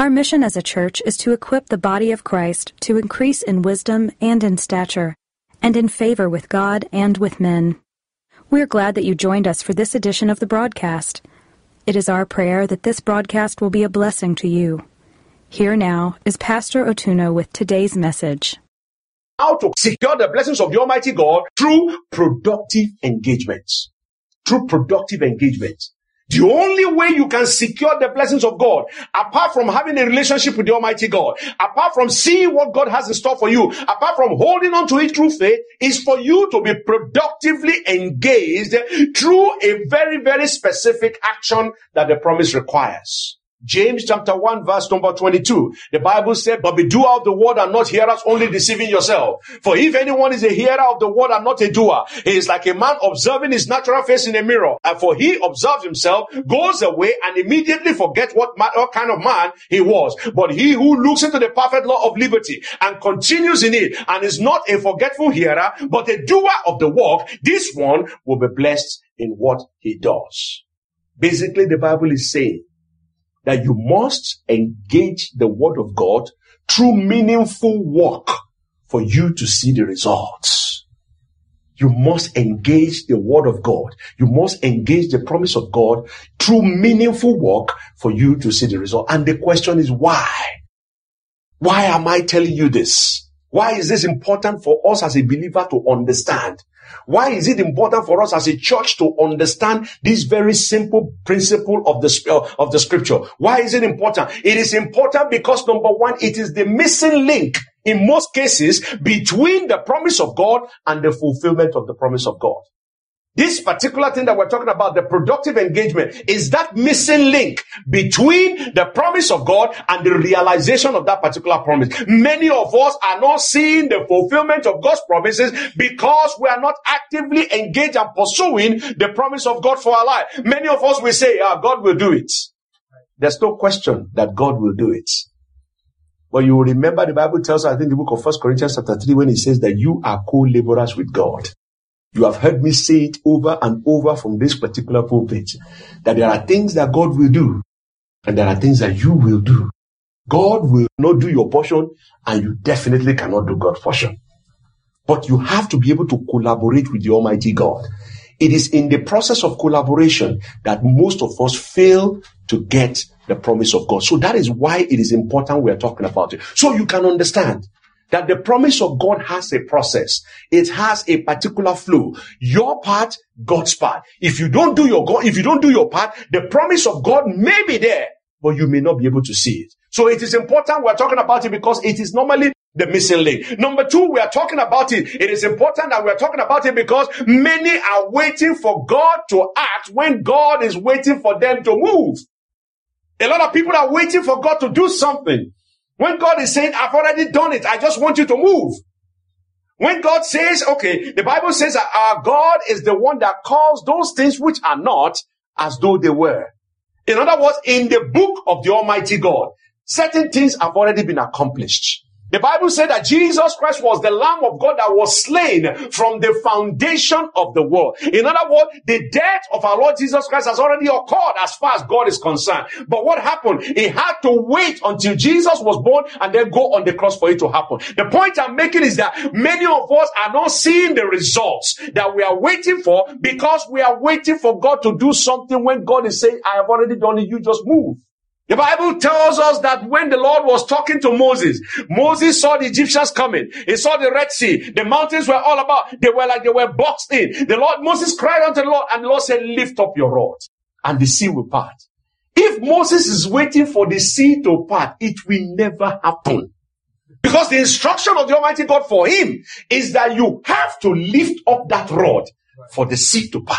Our mission as a church is to equip the body of Christ to increase in wisdom and in stature, and in favor with God and with men. We're glad that you joined us for this edition of the broadcast. It is our prayer that this broadcast will be a blessing to you. Here now is Pastor Otuno with today's message. How to secure the blessings of the Almighty God through productive engagements. Through productive engagements. The only way you can secure the blessings of God, apart from having a relationship with the Almighty God, apart from seeing what God has in store for you, apart from holding on to it through faith, is for you to be productively engaged through a very, very specific action that the promise requires. James chapter 1 verse number 22. The Bible said, but be doer of the word and not hearers, only deceiving yourself. For if anyone is a hearer of the word and not a doer, he is like a man observing his natural face in a mirror. And for he observes himself, goes away and immediately forgets what, man, what kind of man he was. But he who looks into the perfect law of liberty and continues in it and is not a forgetful hearer, but a doer of the work, this one will be blessed in what he does. Basically, the Bible is saying that you must engage the word of God through meaningful work for you to see the results. You must engage the word of God. You must engage the promise of God through meaningful work for you to see the result. And the question is why? Why am I telling you this? Why is this important for us as a believer to understand? Why is it important for us as a church to understand this very simple principle of the, uh, of the scripture? Why is it important? It is important because number one, it is the missing link in most cases between the promise of God and the fulfillment of the promise of God. This particular thing that we're talking about, the productive engagement, is that missing link between the promise of God and the realization of that particular promise. Many of us are not seeing the fulfillment of God's promises because we are not actively engaged and pursuing the promise of God for our life. Many of us will say, ah, God will do it. There's no question that God will do it. But you will remember the Bible tells us, I think the book of First Corinthians chapter 3, when it says that you are co-laborers with God. You have heard me say it over and over from this particular pulpit that there are things that God will do and there are things that you will do. God will not do your portion and you definitely cannot do God's portion. But you have to be able to collaborate with the Almighty God. It is in the process of collaboration that most of us fail to get the promise of God. So that is why it is important we are talking about it. So you can understand that the promise of God has a process. It has a particular flow. Your part, God's part. If you don't do your God, if you don't do your part, the promise of God may be there, but you may not be able to see it. So it is important we're talking about it because it is normally the missing link. Number two, we are talking about it. It is important that we are talking about it because many are waiting for God to act when God is waiting for them to move. A lot of people are waiting for God to do something. When God is saying, I've already done it, I just want you to move. When God says, okay, the Bible says that our God is the one that calls those things which are not as though they were. In other words, in the book of the Almighty God, certain things have already been accomplished. The Bible said that Jesus Christ was the Lamb of God that was slain from the foundation of the world. In other words, the death of our Lord Jesus Christ has already occurred as far as God is concerned. But what happened? He had to wait until Jesus was born and then go on the cross for it to happen. The point I'm making is that many of us are not seeing the results that we are waiting for because we are waiting for God to do something when God is saying, I have already done it. You just move. The Bible tells us that when the Lord was talking to Moses, Moses saw the Egyptians coming. He saw the Red Sea. The mountains were all about. They were like they were boxed in. The Lord, Moses cried unto the Lord and the Lord said, lift up your rod and the sea will part. If Moses is waiting for the sea to part, it will never happen. Because the instruction of the Almighty God for him is that you have to lift up that rod for the sea to part.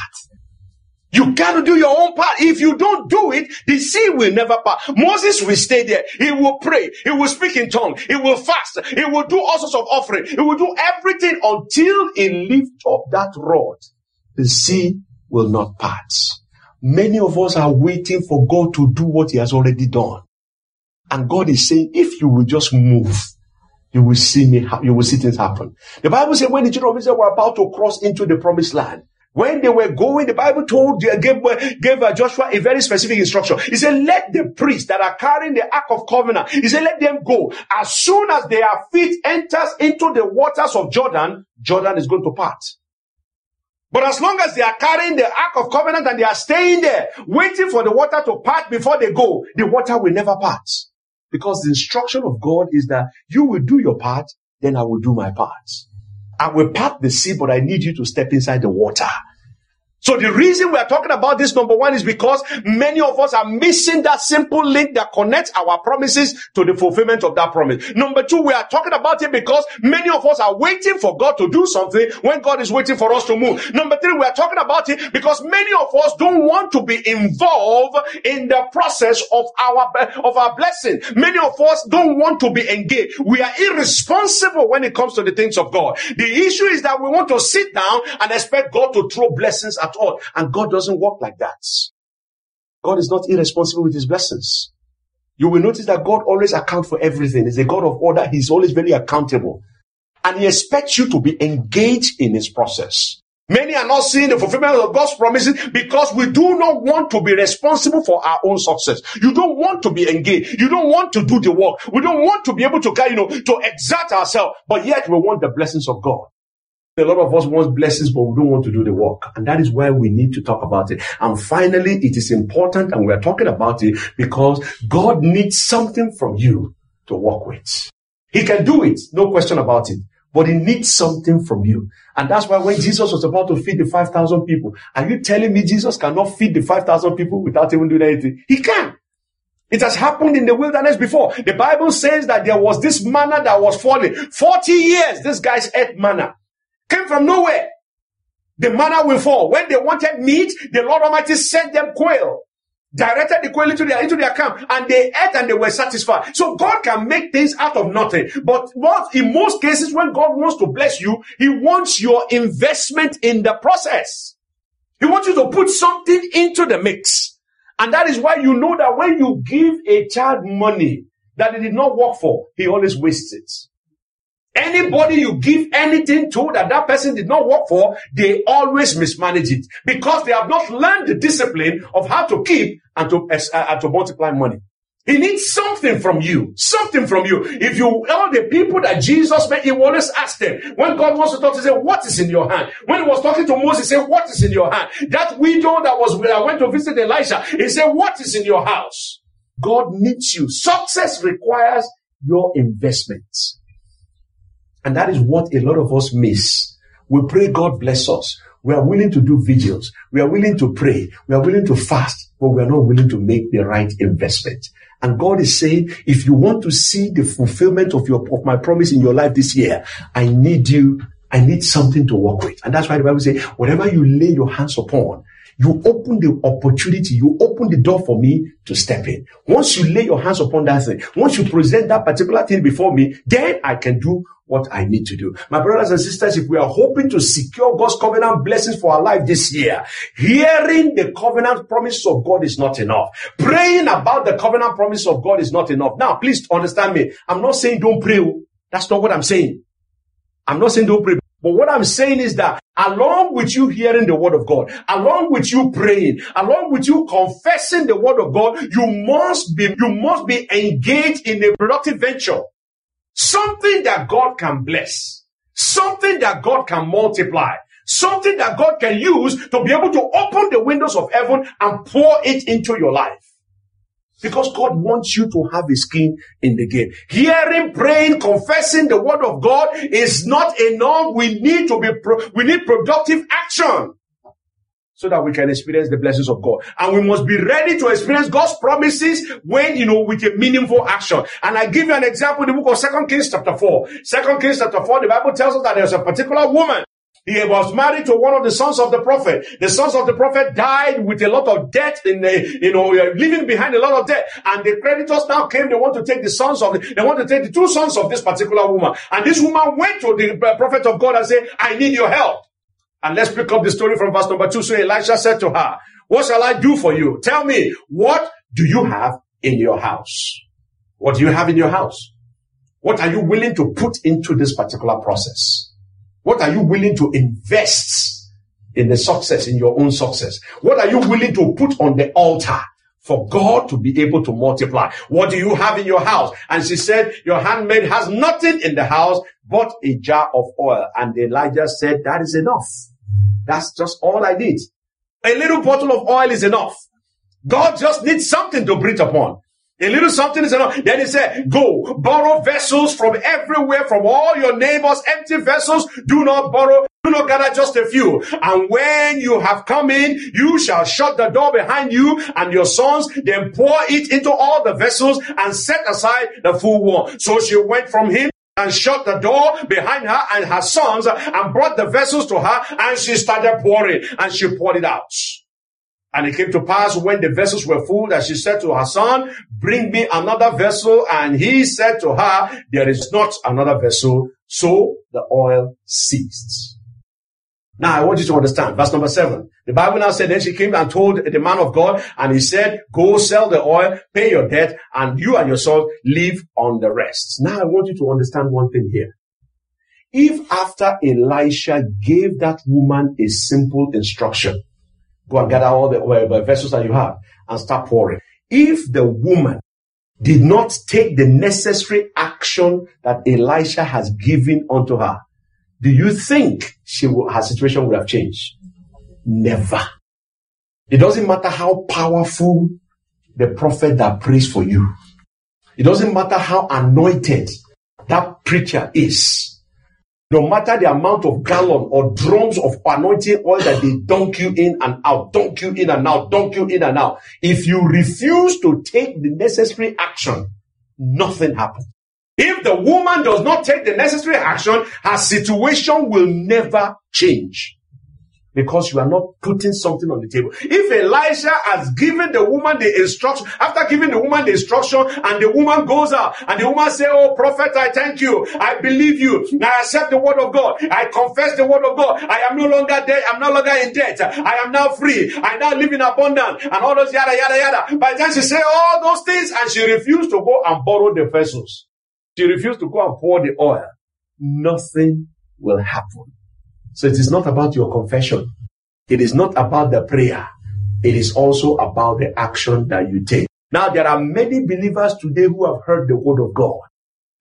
You got to do your own part. If you don't do it, the sea will never part. Moses will stay there. He will pray. He will speak in tongues. He will fast. He will do all sorts of offering. He will do everything until he lift up that rod. The sea will not part. Many of us are waiting for God to do what he has already done. And God is saying, if you will just move, you will see me, you will see things happen. The Bible said when the children of Israel were about to cross into the promised land, when they were going, the Bible told, gave, gave uh, Joshua a very specific instruction. He said, let the priests that are carrying the Ark of Covenant, he said, let them go. As soon as their feet enters into the waters of Jordan, Jordan is going to part. But as long as they are carrying the Ark of Covenant and they are staying there, waiting for the water to part before they go, the water will never part. Because the instruction of God is that you will do your part, then I will do my part. I will part the sea, but I need you to step inside the water. So the reason we are talking about this number one is because many of us are missing that simple link that connects our promises to the fulfillment of that promise. Number two, we are talking about it because many of us are waiting for God to do something when God is waiting for us to move. Number three, we are talking about it because many of us don't want to be involved in the process of our, of our blessing. Many of us don't want to be engaged. We are irresponsible when it comes to the things of God. The issue is that we want to sit down and expect God to throw blessings at at all. And God doesn't work like that. God is not irresponsible with his blessings. You will notice that God always accounts for everything. He's a God of order. He's always very accountable. And he expects you to be engaged in his process. Many are not seeing the fulfillment of God's promises because we do not want to be responsible for our own success. You don't want to be engaged. You don't want to do the work. We don't want to be able to, you know, to exert ourselves, but yet we want the blessings of God. A lot of us want blessings, but we don't want to do the work. And that is why we need to talk about it. And finally, it is important and we are talking about it because God needs something from you to work with. He can do it, no question about it. But he needs something from you. And that's why when Jesus was about to feed the 5,000 people, are you telling me Jesus cannot feed the 5,000 people without even doing anything? He can. It has happened in the wilderness before. The Bible says that there was this manna that was falling. 40 years, this guy's ate manna. Came from nowhere. The manna will fall. When they wanted meat, the Lord Almighty sent them quail. Directed the quail into their, into their camp and they ate and they were satisfied. So God can make things out of nothing. But what, in most cases, when God wants to bless you, He wants your investment in the process. He wants you to put something into the mix. And that is why you know that when you give a child money that he did not work for, he always wastes it. Anybody you give anything to that that person did not work for, they always mismanage it because they have not learned the discipline of how to keep and to, uh, to multiply money. He needs something from you. Something from you. If you, all the people that Jesus met, he always asked them. When God wants to talk, he said, what is in your hand? When he was talking to Moses, he said, what is in your hand? That widow that was, that went to visit Elisha, he said, what is in your house? God needs you. Success requires your investment. And that is what a lot of us miss. We pray God bless us. We are willing to do vigils. We are willing to pray. We are willing to fast, but we are not willing to make the right investment. And God is saying, if you want to see the fulfillment of your, of my promise in your life this year, I need you. I need something to work with. And that's why the Bible says, whatever you lay your hands upon, you open the opportunity, you open the door for me to step in. Once you lay your hands upon that thing, once you present that particular thing before me, then I can do what I need to do. My brothers and sisters, if we are hoping to secure God's covenant blessings for our life this year, hearing the covenant promise of God is not enough. Praying about the covenant promise of God is not enough. Now, please understand me. I'm not saying don't pray. Oh. That's not what I'm saying. I'm not saying don't pray. But what I'm saying is that along with you hearing the word of God, along with you praying, along with you confessing the word of God, you must be, you must be engaged in a productive venture. Something that God can bless. Something that God can multiply. Something that God can use to be able to open the windows of heaven and pour it into your life. Because God wants you to have a skin in the game. Hearing, praying, confessing the word of God is not enough. We need to be, pro- we need productive action so that we can experience the blessings of God. And we must be ready to experience God's promises when, you know, with a meaningful action. And I give you an example in the book of Second Kings chapter 4. Second Kings chapter 4, the Bible tells us that there's a particular woman He was married to one of the sons of the prophet. The sons of the prophet died with a lot of debt in the, you know, uh, leaving behind a lot of debt. And the creditors now came. They want to take the sons of, the, they want to take the two sons of this particular woman. And this woman went to the uh, prophet of God and said, I need your help. And let's pick up the story from verse number two. So Elisha said to her, what shall I do for you? Tell me, what do you have in your house? What do you have in your house? What are you willing to put into this particular process? What are you willing to invest in the success, in your own success? What are you willing to put on the altar for God to be able to multiply? What do you have in your house? And she said, your handmaid has nothing in the house but a jar of oil. And Elijah said, that is enough. That's just all I need. A little bottle of oil is enough. God just needs something to breathe upon. A little something is enough. Then he said, go borrow vessels from everywhere, from all your neighbors, empty vessels. Do not borrow. Do not gather just a few. And when you have come in, you shall shut the door behind you and your sons, then pour it into all the vessels and set aside the full one. So she went from him and shut the door behind her and her sons and brought the vessels to her and she started pouring and she poured it out. And it came to pass when the vessels were full that she said to her son, bring me another vessel. And he said to her, there is not another vessel. So the oil ceased. Now I want you to understand verse number seven. The Bible now said, then she came and told the man of God and he said, go sell the oil, pay your debt and you and your son live on the rest. Now I want you to understand one thing here. If after Elisha gave that woman a simple instruction, Go and gather all the vessels that you have and start pouring. If the woman did not take the necessary action that Elisha has given unto her, do you think she will, her situation would have changed? Never. It doesn't matter how powerful the prophet that prays for you. It doesn't matter how anointed that preacher is. No matter the amount of gallon or drums of anointing oil that they dunk you in and out, dunk you in and out, dunk you in and out. If you refuse to take the necessary action, nothing happens. If the woman does not take the necessary action, her situation will never change because you are not putting something on the table. If Elisha has given the woman the instruction, after giving the woman the instruction, and the woman goes out, and the woman say, "Oh, prophet, I thank you. I believe you. I accept the word of God. I confess the word of God. I am no longer dead. I'm no longer in debt. I am now free. I now live in abundance." And all those yada yada yada. By the time she say all those things, and she refused to go and borrow the vessels, she refused to go and pour the oil. Nothing will happen so it is not about your confession. It is not about the prayer. It is also about the action that you take. Now, there are many believers today who have heard the word of God.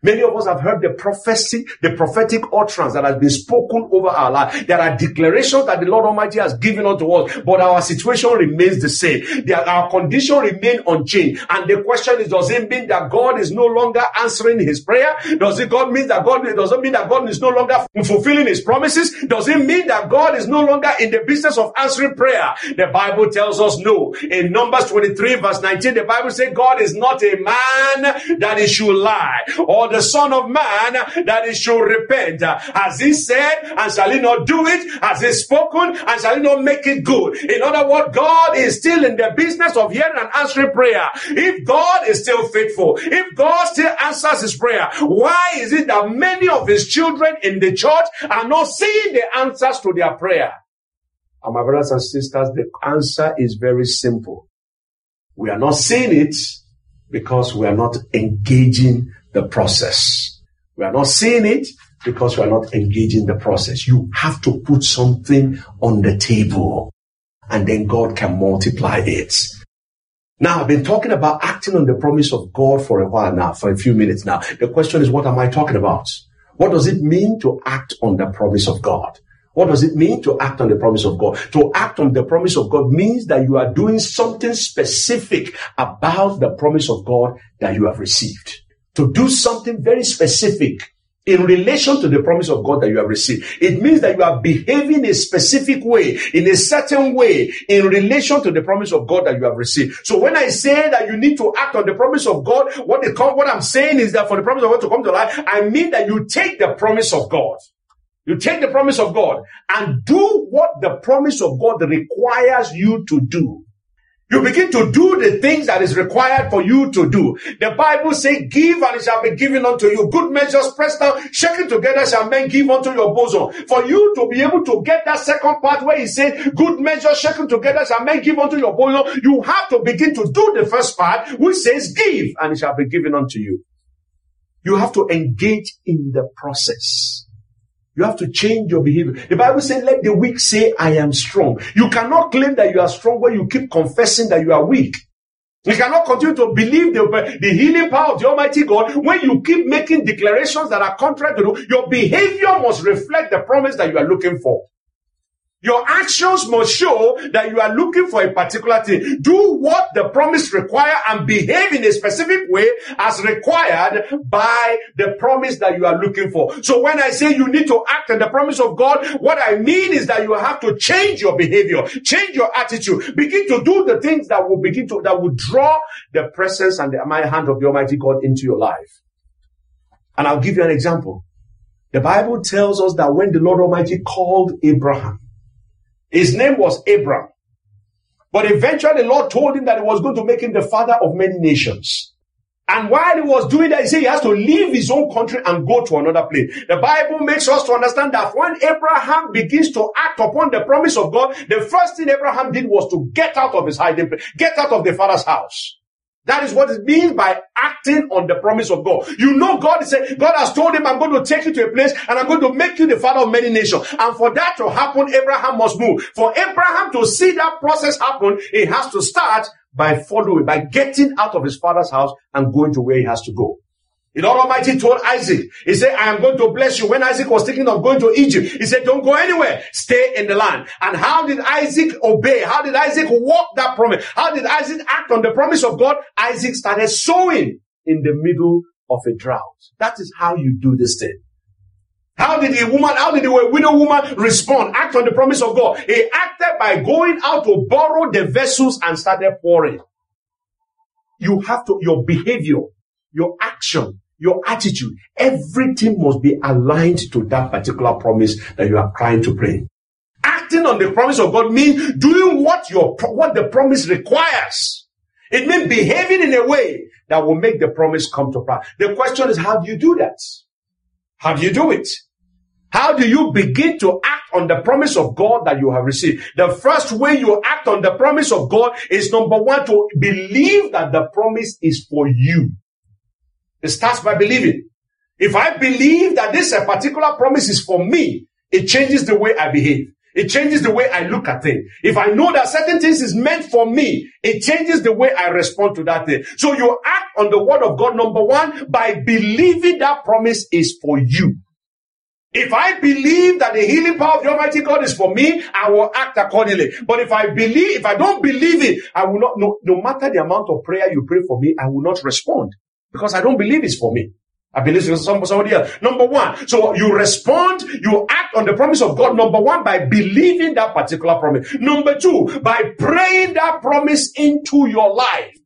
Many of us have heard the prophecy, the prophetic utterance that has been spoken over our life. There are declarations that the Lord Almighty has given unto us, but our situation remains the same. There, our condition remain unchanged. And the question is, does it mean that God is no longer answering his prayer? Does it God mean that God, does it mean that God is no longer fulfilling his promises? Does it mean that God is no longer in the business of answering prayer? The Bible tells us no. In Numbers 23 verse 19, the Bible says God is not a man that he should lie or the Son of Man that he should repent. Has he said, and shall he not do it? Has he spoken, and shall he not make it good? In other words, God is still in the business of hearing and answering prayer. If God is still faithful, if God still answers his prayer, why is it that many of his children in the church are not seeing the answers to their prayer? And my brothers and sisters, the answer is very simple. We are not seeing it because we are not engaging the process. We are not seeing it because we are not engaging the process. You have to put something on the table and then God can multiply it. Now, I've been talking about acting on the promise of God for a while now, for a few minutes now. The question is, what am I talking about? What does it mean to act on the promise of God? What does it mean to act on the promise of God? To act on the promise of God means that you are doing something specific about the promise of God that you have received to do something very specific in relation to the promise of God that you have received. It means that you are behaving a specific way, in a certain way, in relation to the promise of God that you have received. So when I say that you need to act on the promise of God, what, come, what I'm saying is that for the promise of God to come to life, I mean that you take the promise of God. You take the promise of God and do what the promise of God requires you to do. You begin to do the things that is required for you to do. The Bible says, give and it shall be given unto you. Good measures pressed down, shaken together shall men give unto your bosom. For you to be able to get that second part where he says, good measures shaken together shall men give unto your bosom, you have to begin to do the first part, which says, give and it shall be given unto you. You have to engage in the process. You have to change your behavior. The Bible says, let the weak say, I am strong. You cannot claim that you are strong when you keep confessing that you are weak. You cannot continue to believe the, the healing power of the Almighty God when you keep making declarations that are contrary to your behavior must reflect the promise that you are looking for. Your actions must show that you are looking for a particular thing. Do what the promise require and behave in a specific way as required by the promise that you are looking for. So when I say you need to act on the promise of God, what I mean is that you have to change your behavior, change your attitude, begin to do the things that will begin to, that will draw the presence and the mighty hand of the Almighty God into your life. And I'll give you an example. The Bible tells us that when the Lord Almighty called Abraham, his name was Abram. But eventually the Lord told him that he was going to make him the father of many nations. And while he was doing that, he said he has to leave his own country and go to another place. The Bible makes us to understand that when Abraham begins to act upon the promise of God, the first thing Abraham did was to get out of his hiding place, get out of the father's house. That is what it means by acting on the promise of God. You know, God saying, God has told him, I'm going to take you to a place and I'm going to make you the father of many nations. And for that to happen, Abraham must move. For Abraham to see that process happen, he has to start by following, by getting out of his father's house and going to where he has to go. The Lord Almighty told Isaac, He said, I am going to bless you. When Isaac was thinking of going to Egypt, He said, Don't go anywhere. Stay in the land. And how did Isaac obey? How did Isaac walk that promise? How did Isaac act on the promise of God? Isaac started sowing in the middle of a drought. That is how you do this thing. How did a woman, how did a widow woman respond? Act on the promise of God. He acted by going out to borrow the vessels and started pouring. You have to, your behavior your action, your attitude, everything must be aligned to that particular promise that you are trying to pray. Acting on the promise of God means doing what your, what the promise requires. It means behaving in a way that will make the promise come to pass. The question is, how do you do that? How do you do it? How do you begin to act on the promise of God that you have received? The first way you act on the promise of God is number one, to believe that the promise is for you. It starts by believing. If I believe that this a particular promise is for me, it changes the way I behave. It changes the way I look at things. If I know that certain things is meant for me, it changes the way I respond to that thing. So you act on the word of God, number one, by believing that promise is for you. If I believe that the healing power of the Almighty God is for me, I will act accordingly. But if I believe, if I don't believe it, I will not, no, no matter the amount of prayer you pray for me, I will not respond because I don't believe it's for me. I believe it's for somebody else. Number one, so you respond, you act on the promise of God. Number one, by believing that particular promise. Number two, by praying that promise into your life.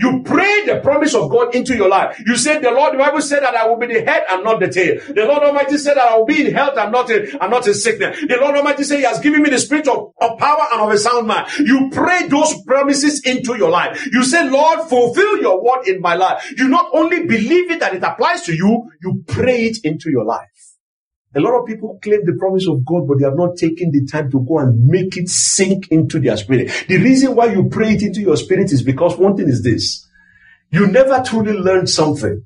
You pray the promise of God into your life. You said the Lord, the Bible said that I will be the head and not the tail. The Lord Almighty said that I will be in health and not in, and not in sickness. The Lord Almighty said He has given me the spirit of, of power and of a sound mind. You pray those promises into your life. You say, Lord, fulfill your word in my life. You not only believe it that it applies to you, you pray it into your life. A lot of people claim the promise of God, but they have not taken the time to go and make it sink into their spirit. The reason why you pray it into your spirit is because one thing is this. You never truly learn something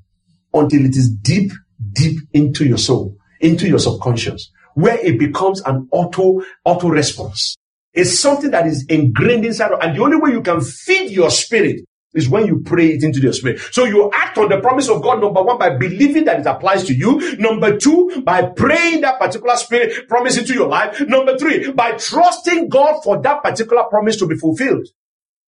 until it is deep, deep into your soul, into your subconscious, where it becomes an auto, auto response. It's something that is ingrained inside, of, and the only way you can feed your spirit is when you pray it into your spirit. So you act on the promise of God, number one, by believing that it applies to you. Number two, by praying that particular spirit promise into your life. Number three, by trusting God for that particular promise to be fulfilled.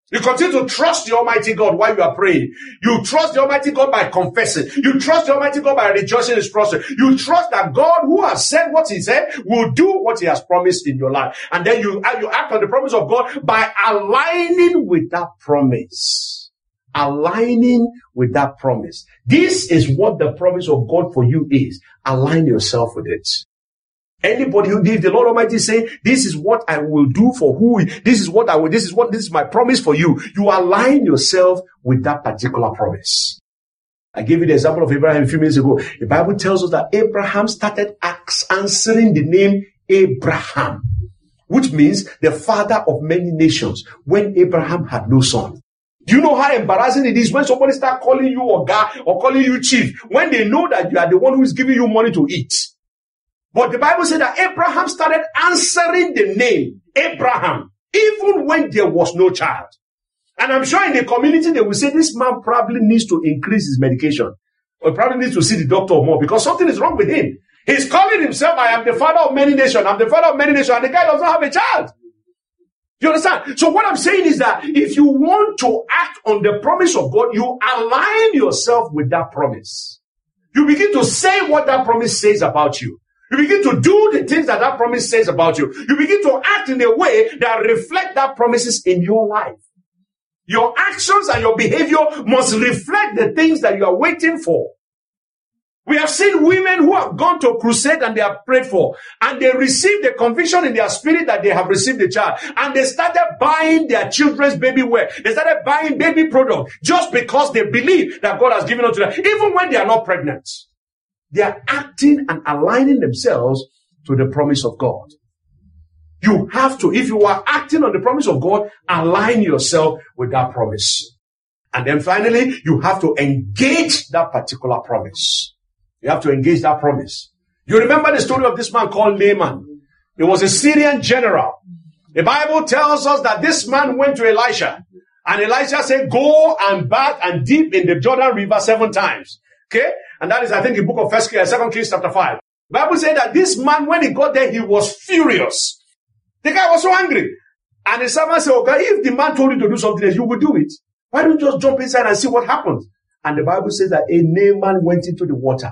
You continue to trust the Almighty God while you are praying. You trust the Almighty God by confessing. You trust the Almighty God by rejoicing in His process. You trust that God who has said what He said will do what He has promised in your life. And then you, you act on the promise of God by aligning with that promise aligning with that promise. This is what the promise of God for you is. Align yourself with it. Anybody who if the Lord Almighty say, this is what I will do for who, this is what I will, this is what, this is my promise for you. You align yourself with that particular promise. I gave you the example of Abraham a few minutes ago. The Bible tells us that Abraham started answering the name Abraham, which means the father of many nations when Abraham had no son. Do you know how embarrassing it is when somebody start calling you guy or calling you chief when they know that you are the one who is giving you money to eat? But the Bible said that Abraham started answering the name Abraham even when there was no child. And I'm sure in the community they will say this man probably needs to increase his medication or probably needs to see the doctor more because something is wrong with him. He's calling himself, I am the father of many nations. I'm the father of many nations. And the guy does not have a child. You understand? So what I'm saying is that if you want to act on the promise of God, you align yourself with that promise. You begin to say what that promise says about you. You begin to do the things that that promise says about you. You begin to act in a way that reflect that promises in your life. Your actions and your behavior must reflect the things that you are waiting for. We have seen women who have gone to crusade and they have prayed for, and they received the conviction in their spirit that they have received the child, and they started buying their children's baby wear. They started buying baby product just because they believe that God has given it to them, even when they are not pregnant. They are acting and aligning themselves to the promise of God. You have to, if you are acting on the promise of God, align yourself with that promise. And then finally, you have to engage that particular promise. You have to engage that promise. You remember the story of this man called Naaman. He was a Syrian general. The Bible tells us that this man went to Elisha and Elisha said, go and bath and dip in the Jordan River seven times. Okay? And that is, I think, the book of First Kings, Second Kings chapter 5. The Bible said that this man, when he got there, he was furious. The guy was so angry. And the servant said, okay, if the man told you to do something you would do it. Why don't you just jump inside and see what happens? And the Bible says that a Naaman went into the water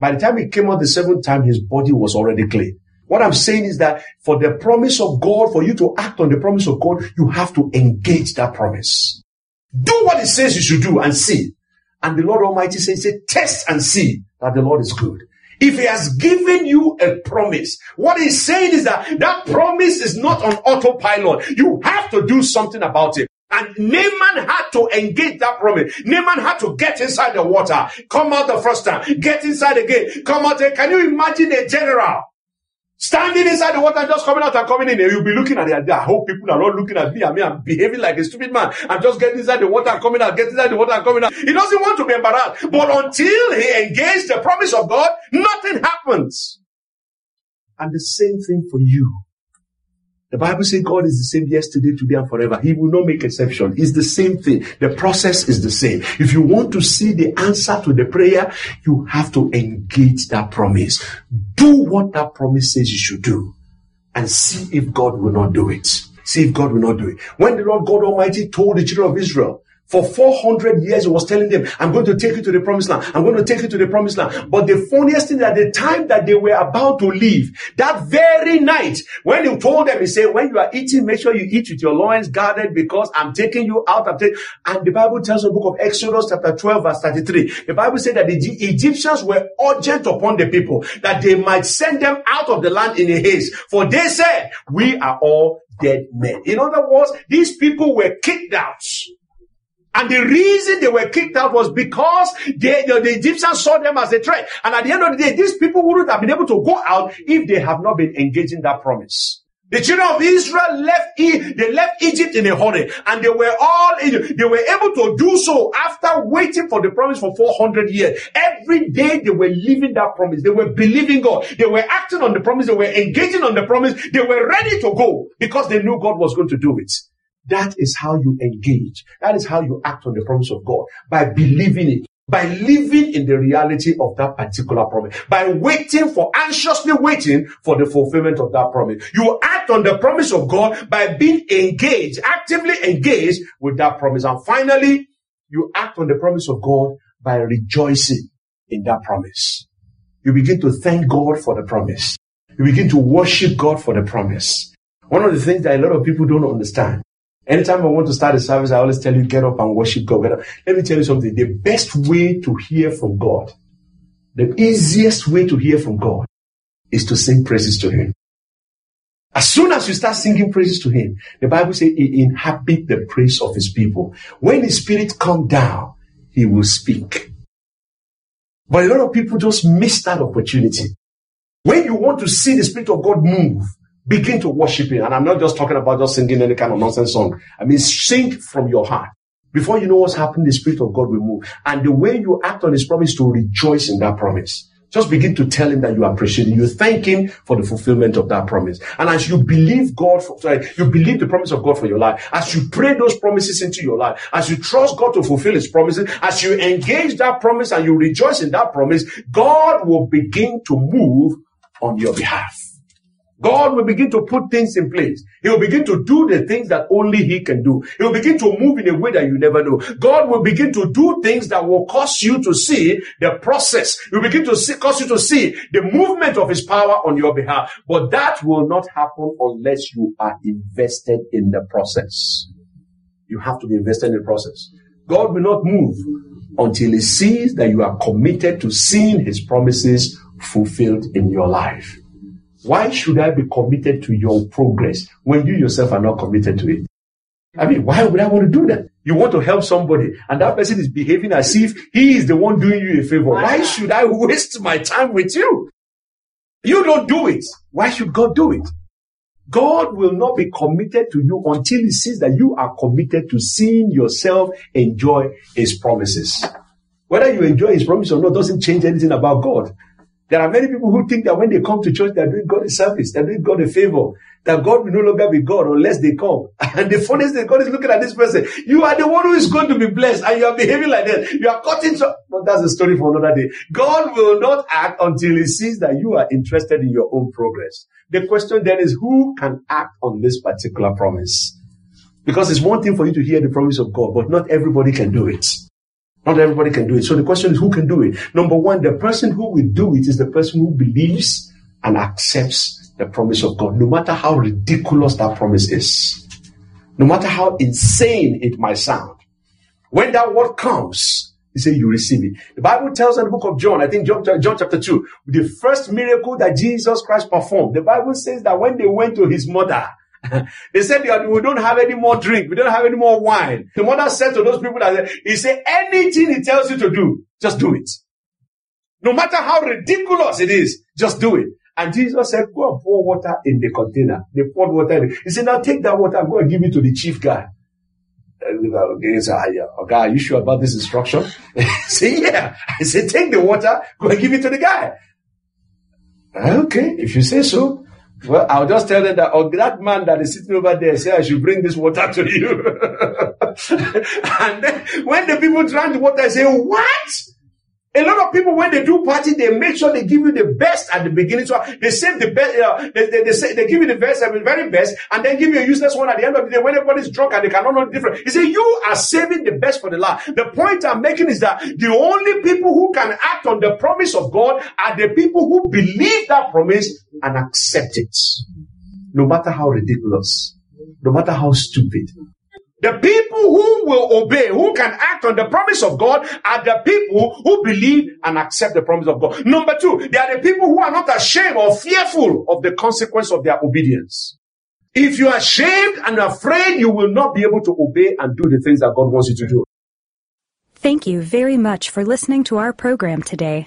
by the time he came out the seventh time, his body was already clean. What I'm saying is that for the promise of God, for you to act on the promise of God, you have to engage that promise. Do what it says you should do and see. And the Lord Almighty says, say, test and see that the Lord is good. If he has given you a promise, what he's saying is that that promise is not on autopilot. You have to do something about it. And Naaman had to engage that promise. Naaman had to get inside the water, come out the first time, get inside again, come out. Again. Can you imagine a general standing inside the water and just coming out and coming in? You'll be looking at it. I hope people are not looking at me. I mean, I'm behaving like a stupid man. I'm just getting inside the water and coming out, getting inside the water and coming out. He doesn't want to be embarrassed. But until he engaged the promise of God, nothing happens. And the same thing for you. The Bible says God is the same yesterday, today, and forever. He will not make exception. It's the same thing. The process is the same. If you want to see the answer to the prayer, you have to engage that promise. Do what that promise says you should do and see if God will not do it. See if God will not do it. When the Lord God Almighty told the children of Israel, for 400 years, he was telling them, I'm going to take you to the promised land. I'm going to take you to the promised land. But the funniest thing at the time that they were about to leave, that very night, when he told them, he said, when you are eating, make sure you eat with your loins guarded because I'm taking you out of it. And the Bible tells the book of Exodus chapter 12 verse 33. The Bible said that the Egyptians were urgent upon the people that they might send them out of the land in a haste. For they said, we are all dead men. In other words, these people were kicked out. And the reason they were kicked out was because they, the, the, Egyptians saw them as a threat. And at the end of the day, these people wouldn't have been able to go out if they have not been engaging that promise. The children of Israel left, they left Egypt in a hurry and they were all, they were able to do so after waiting for the promise for 400 years. Every day they were living that promise. They were believing God. They were acting on the promise. They were engaging on the promise. They were ready to go because they knew God was going to do it. That is how you engage. That is how you act on the promise of God by believing it, by living in the reality of that particular promise, by waiting for, anxiously waiting for the fulfillment of that promise. You act on the promise of God by being engaged, actively engaged with that promise. And finally, you act on the promise of God by rejoicing in that promise. You begin to thank God for the promise. You begin to worship God for the promise. One of the things that a lot of people don't understand Anytime I want to start a service, I always tell you, get up and worship God. Let me tell you something. The best way to hear from God, the easiest way to hear from God is to sing praises to him. As soon as you start singing praises to him, the Bible says he inhabit the praise of his people. When his spirit come down, he will speak. But a lot of people just miss that opportunity. When you want to see the spirit of God move, begin to worship him. And I'm not just talking about just singing any kind of nonsense song. I mean, sing from your heart. Before you know what's happening, the spirit of God will move. And the way you act on his promise to rejoice in that promise. Just begin to tell him that you appreciate him. You thank him for the fulfillment of that promise. And as you believe God, for, sorry, you believe the promise of God for your life, as you pray those promises into your life, as you trust God to fulfill his promises, as you engage that promise and you rejoice in that promise, God will begin to move on your behalf. God will begin to put things in place. He will begin to do the things that only He can do. He will begin to move in a way that you never know. God will begin to do things that will cause you to see the process. He will begin to see, cause you to see the movement of His power on your behalf. But that will not happen unless you are invested in the process. You have to be invested in the process. God will not move until He sees that you are committed to seeing His promises fulfilled in your life. Why should I be committed to your progress when you yourself are not committed to it? I mean, why would I want to do that? You want to help somebody and that person is behaving as if he is the one doing you a favor. Why should I waste my time with you? You don't do it. Why should God do it? God will not be committed to you until he sees that you are committed to seeing yourself enjoy his promises. Whether you enjoy his promise or not doesn't change anything about God. There are many people who think that when they come to church, they're doing God a service, they're doing God a favor, that God will no longer be God unless they come. And the funniest thing, God is looking at this person. You are the one who is going to be blessed and you are behaving like that. You are cutting. But that's a story for another day. God will not act until he sees that you are interested in your own progress. The question then is who can act on this particular promise? Because it's one thing for you to hear the promise of God, but not everybody can do it. Not everybody can do it. So the question is who can do it? Number one, the person who will do it is the person who believes and accepts the promise of God, no matter how ridiculous that promise is, no matter how insane it might sound. When that word comes, he said you receive it. The Bible tells in the book of John, I think John, John chapter 2, the first miracle that Jesus Christ performed, the Bible says that when they went to his mother, they said, we don't have any more drink. We don't have any more wine. The mother said to those people that he said, anything he tells you to do, just do it. No matter how ridiculous it is, just do it. And Jesus said, go and pour water in the container. They poured water in it. He said, now take that water and go and give it to the chief guy. He said, ah, okay, are you sure about this instruction? He said, yeah. I said, take the water, go and give it to the guy. Ah, okay, if you say so. Well, I'll just tell them that, oh, that man that is sitting over there say I should bring this water to you. and then when the people drank the water, they say, what? A lot of people, when they do party, they make sure they give you the best at the beginning. So they save the best, uh, they, they, they, say, they give you the best, the very best, and then give you a useless one at the end of the day when everybody's drunk and they cannot know the difference. He said, you are saving the best for the last. The point I'm making is that the only people who can act on the promise of God are the people who believe that promise and accept it. No matter how ridiculous, no matter how stupid, the people who will obey, who can act on the promise of God, are the people who believe and accept the promise of God. Number two, they are the people who are not ashamed or fearful of the consequence of their obedience. If you are ashamed and afraid, you will not be able to obey and do the things that God wants you to do. Thank you very much for listening to our program today.